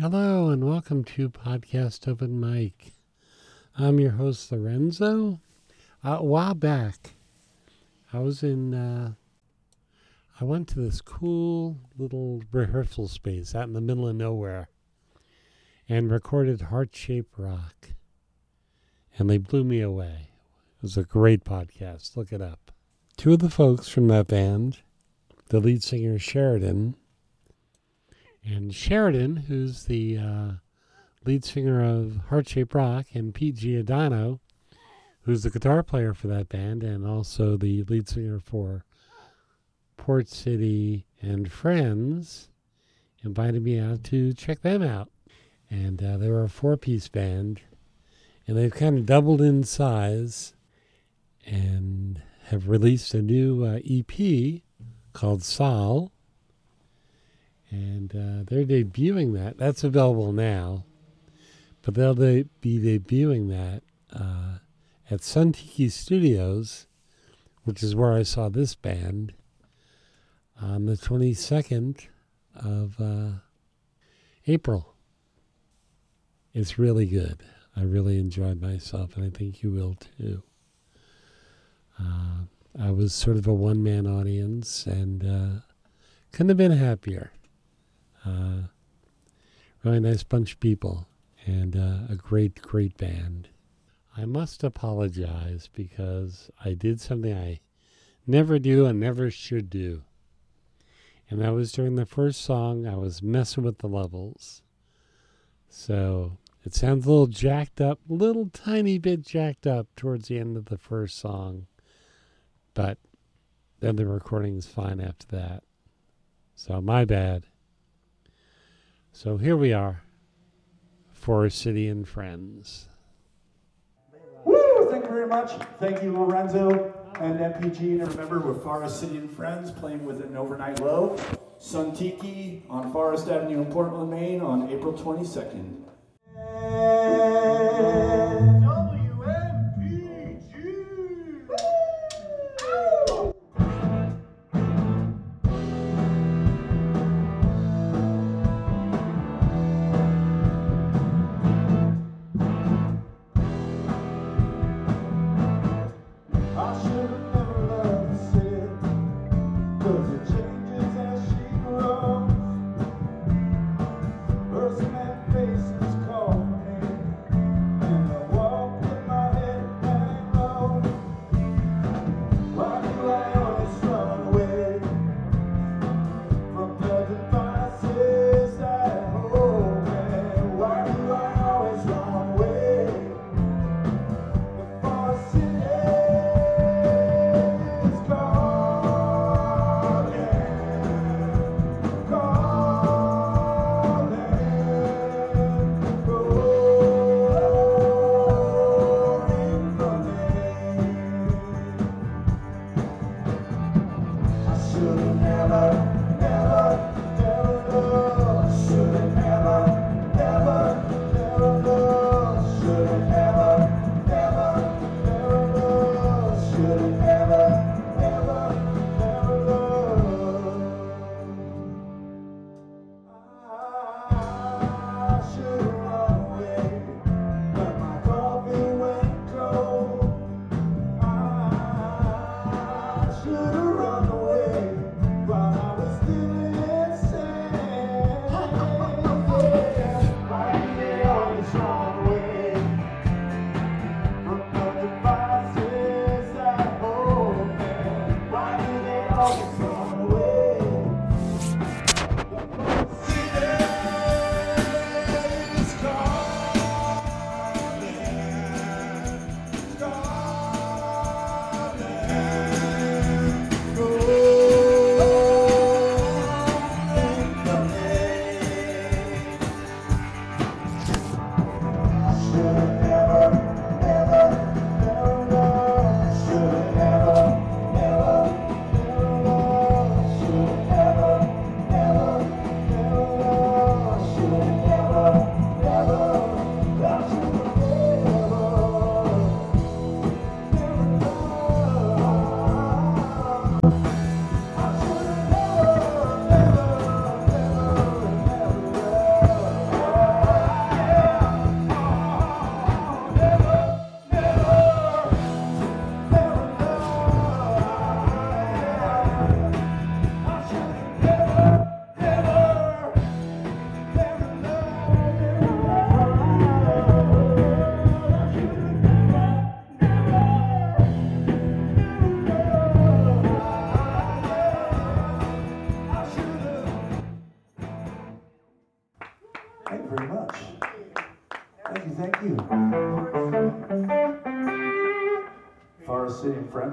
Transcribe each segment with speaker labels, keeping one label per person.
Speaker 1: Hello and welcome to Podcast Open Mic. I'm your host Lorenzo. A while back, I was in. Uh, I went to this cool little rehearsal space out in the middle of nowhere, and recorded Heart Shape Rock, and they blew me away. It was a great podcast. Look it up. Two of the folks from that band, the lead singer Sheridan and Sheridan, who's the uh, lead singer of Heart Shape Rock, and Pete Giordano, who's the guitar player for that band and also the lead singer for Port City and Friends, invited me out to check them out. And uh, they were a four piece band, and they've kind of doubled in size and have released a new uh, EP called Sol and uh, they're debuting that. That's available now, but they'll de- be debuting that uh, at Sun Tiki Studios, which is where I saw this band on the 22nd of uh, April. It's really good. I really enjoyed myself, and I think you will too. Uh, I was sort of a one man audience and uh, couldn't have been happier. Uh, really nice bunch of people and uh, a great, great band. I must apologize because I did something I never do and never should do. And that was during the first song, I was messing with the levels. So it sounds a little jacked up, little tiny bit jacked up towards the end of the first song. But then the recording is fine after that. So my bad. So here we are, Forest City and Friends.
Speaker 2: Woo! Thank you very much. Thank you, Lorenzo and MPG. And remember, we're Forest City and Friends playing with an overnight low. Sun Tiki on Forest Avenue in Portland, Maine on April 22nd.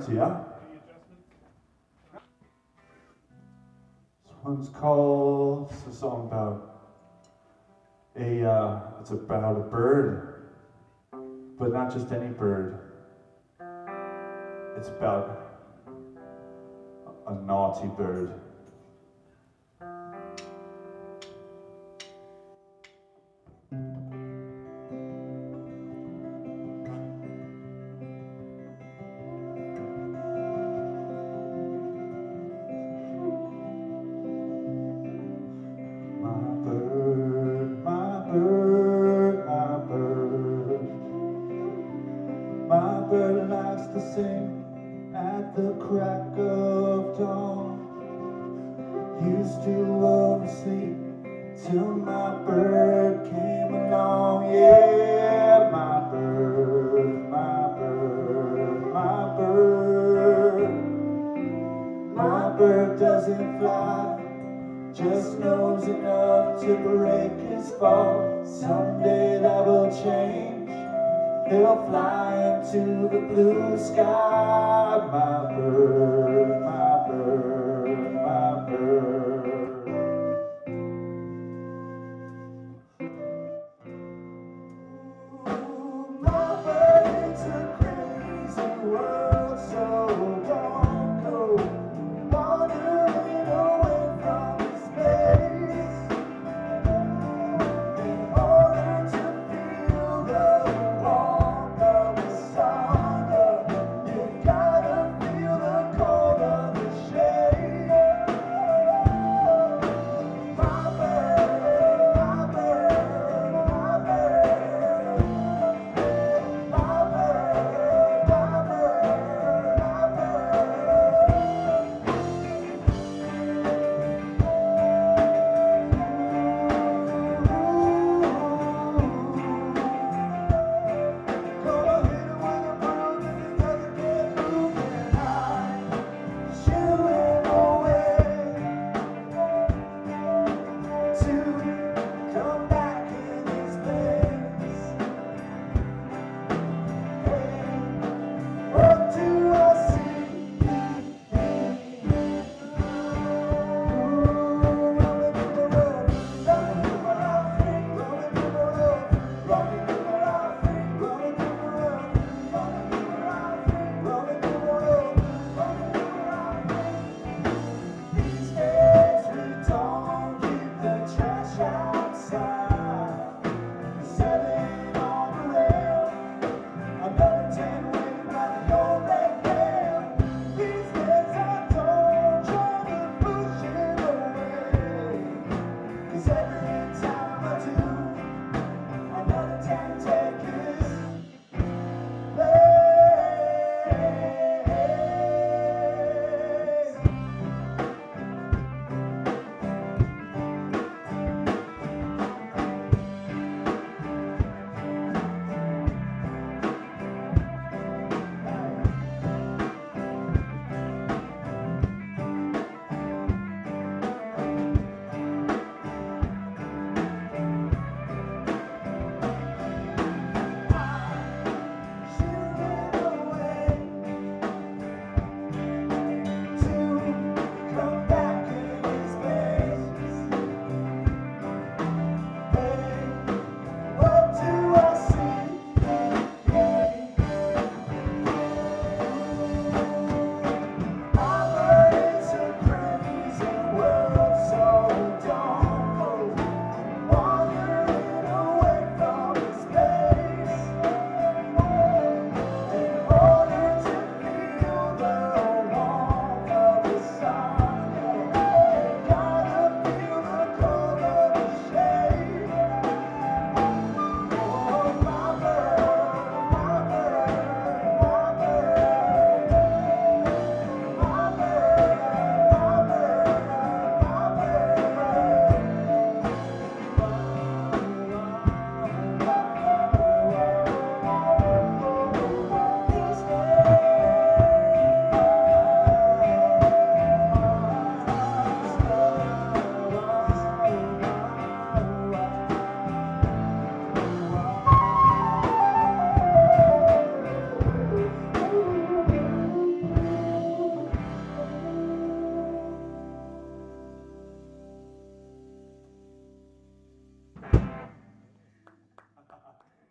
Speaker 2: yeah? This one's called, it's a song about a, uh, it's about a bird, but not just any bird. It's about a naughty bird.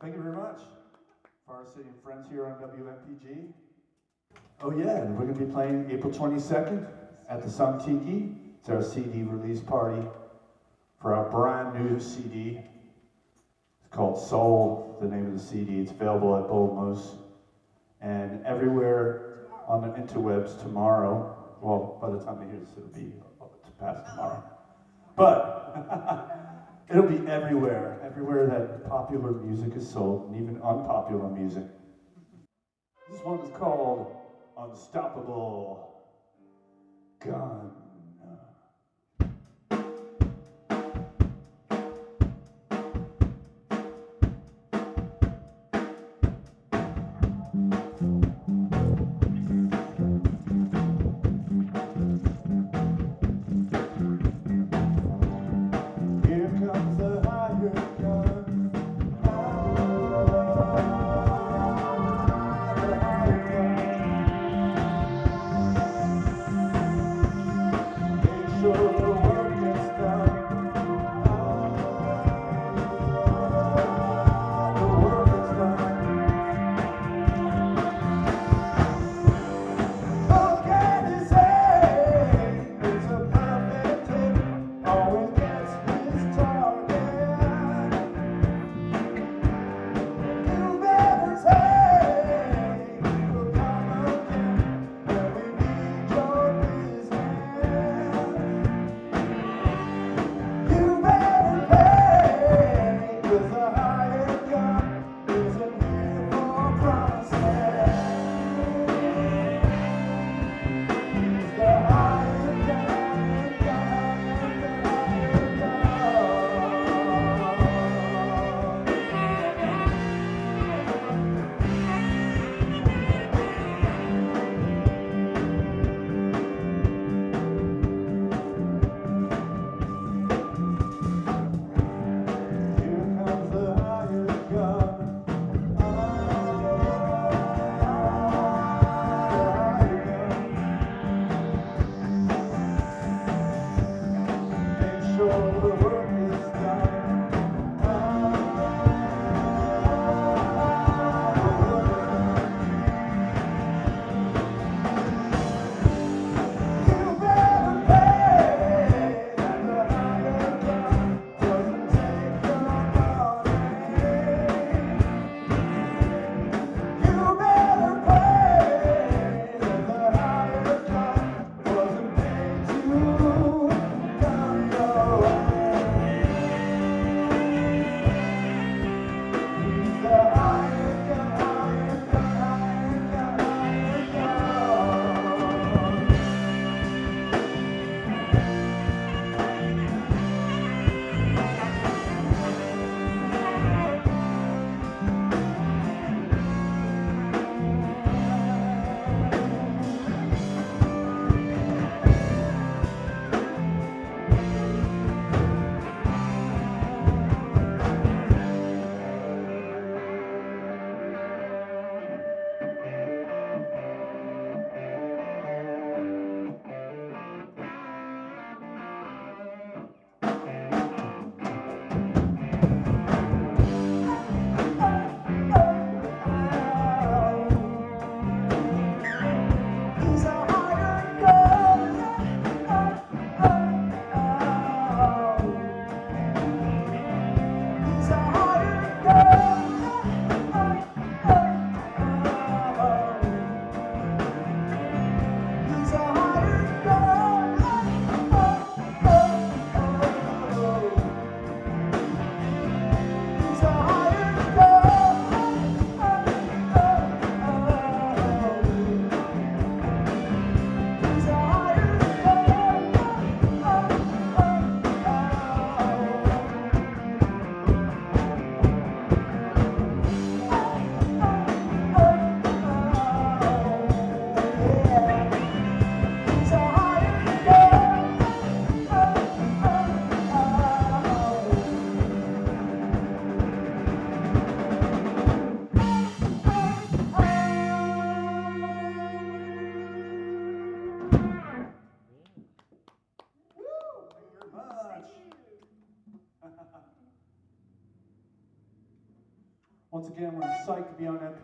Speaker 2: Thank you very much. Forest City and Friends here on WMPG. Oh yeah, and we're going to be playing April 22nd at the Sun Tiki. It's our CD release party for our brand new CD. It's called Soul, the name of the CD. It's available at Bull Moose and everywhere on the interwebs tomorrow. Well, by the time they hear this, it'll be past tomorrow. But it'll be everywhere, everywhere that popular music is sold, and even unpopular music. This one is called Unstoppable Gun.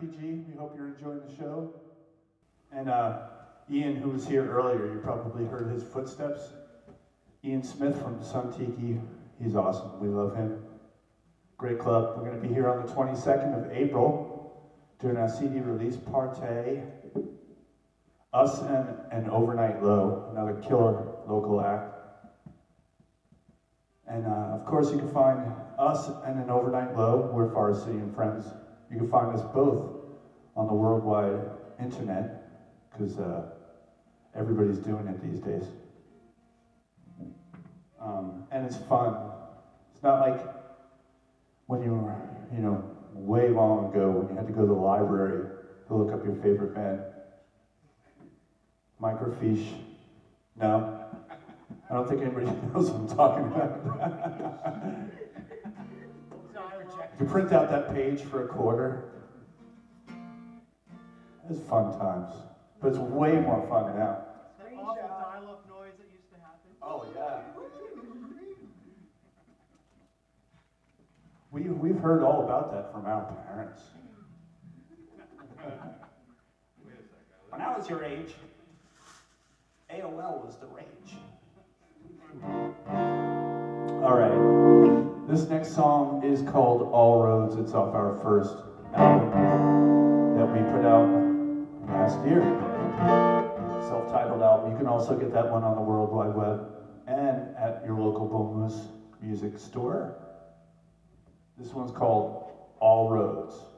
Speaker 2: We hope you're enjoying the show. And uh, Ian, who was here earlier, you probably heard his footsteps. Ian Smith from Sun Tiki, he's awesome. We love him. Great club. We're going to be here on the 22nd of April doing our CD release party. Us and an Overnight Low, another killer local act. And uh, of course, you can find us and an Overnight Low. We're Forest City and Friends. You can find us both on the worldwide internet because uh, everybody's doing it these days. Um, and it's fun. It's not like when you were, you know, way long ago when you had to go to the library to look up your favorite band. Microfiche. No? I don't think anybody knows what I'm talking about. you print out that page for a quarter. It's fun times. But it's way more fun now.
Speaker 3: That awful dial-up noise that used to happen.
Speaker 2: Oh, yeah. We, we've heard all about that from our parents. When I was your age, AOL was the rage. All right. This next song is called All Roads. It's off our first album that we put out last year. Self titled album. You can also get that one on the World Wide Web and at your local Bull music store. This one's called All Roads.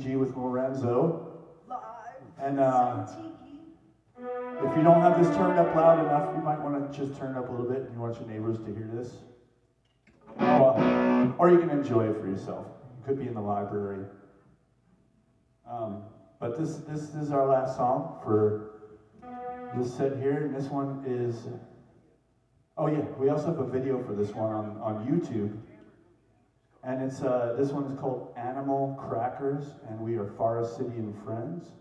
Speaker 2: WMPG with Lorenzo. Live. And uh, if you don't have this turned up loud enough, you might want to just turn it up a little bit and you want your neighbors to hear this. Or, or you can enjoy it for yourself. You could be in the library. Um, but this, this is our last song for this set here, and this one is. Oh yeah, we also have a video for this one on, on YouTube, and it's uh, this one is called Animal Crackers, and we are Forest City and Friends.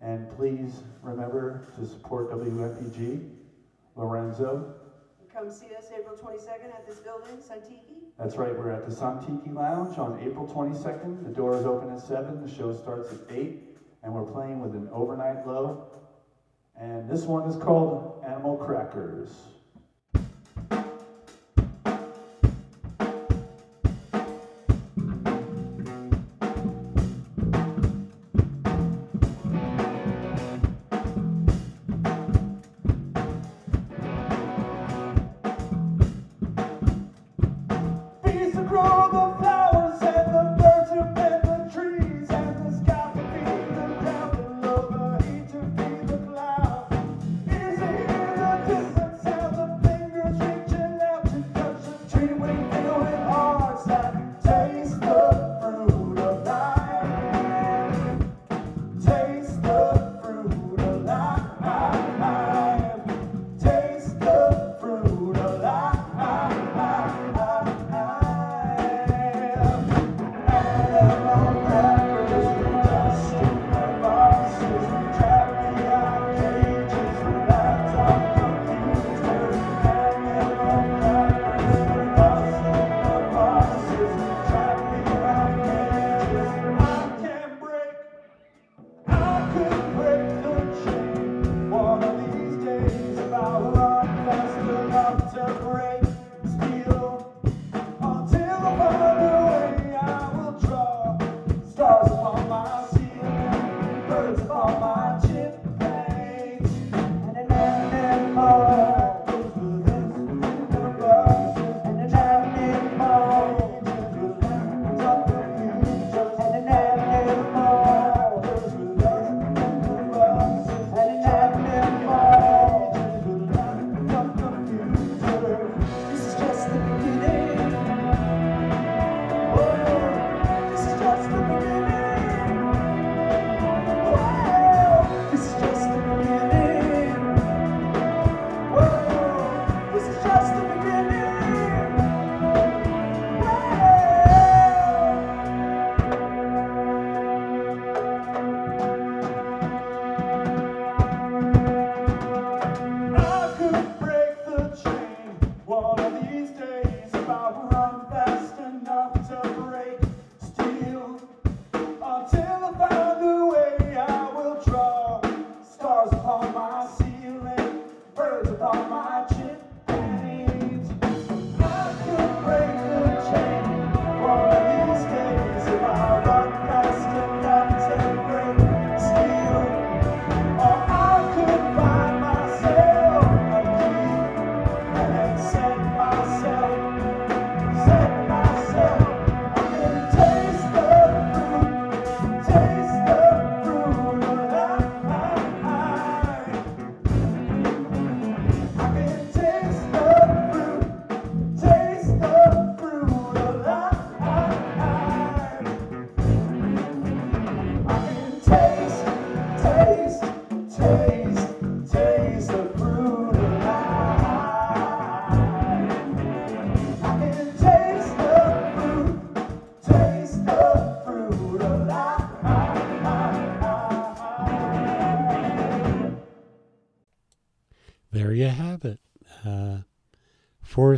Speaker 2: And please remember to support WMPG, Lorenzo.
Speaker 4: Come see us April 22nd at this building, Sun Tiki.
Speaker 2: That's right, we're at the Sun Tiki Lounge on April 22nd. The doors open at 7, the show starts at 8, and we're playing with an overnight low. And this one is called Animal Crackers.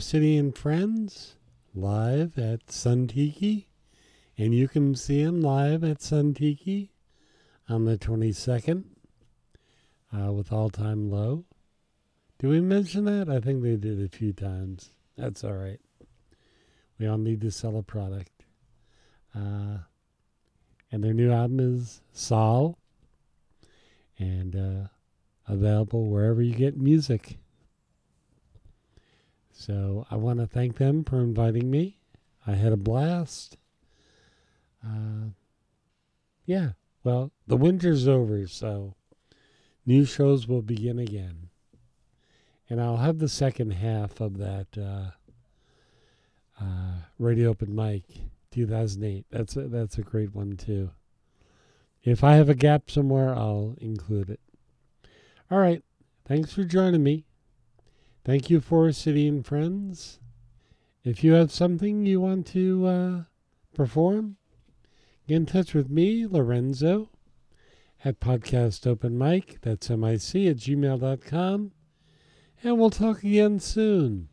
Speaker 1: City and Friends live at Sun Tiki. And you can see them live at Sun Tiki on the 22nd uh, with All Time Low. Did we mention that? I think they did a few times. That's all right. We all need to sell a product. Uh, and their new album is Sol. And uh, available wherever you get music. So I want to thank them for inviting me. I had a blast. Uh, yeah, well, the winter's over, so new shows will begin again. And I'll have the second half of that uh, uh, Radio Open Mic 2008. That's a, that's a great one, too. If I have a gap somewhere, I'll include it. All right. Thanks for joining me. Thank you, for and friends. If you have something you want to uh, perform, get in touch with me, Lorenzo, at Podcast Open Mic. That's M-I-C at gmail.com. And we'll talk again soon.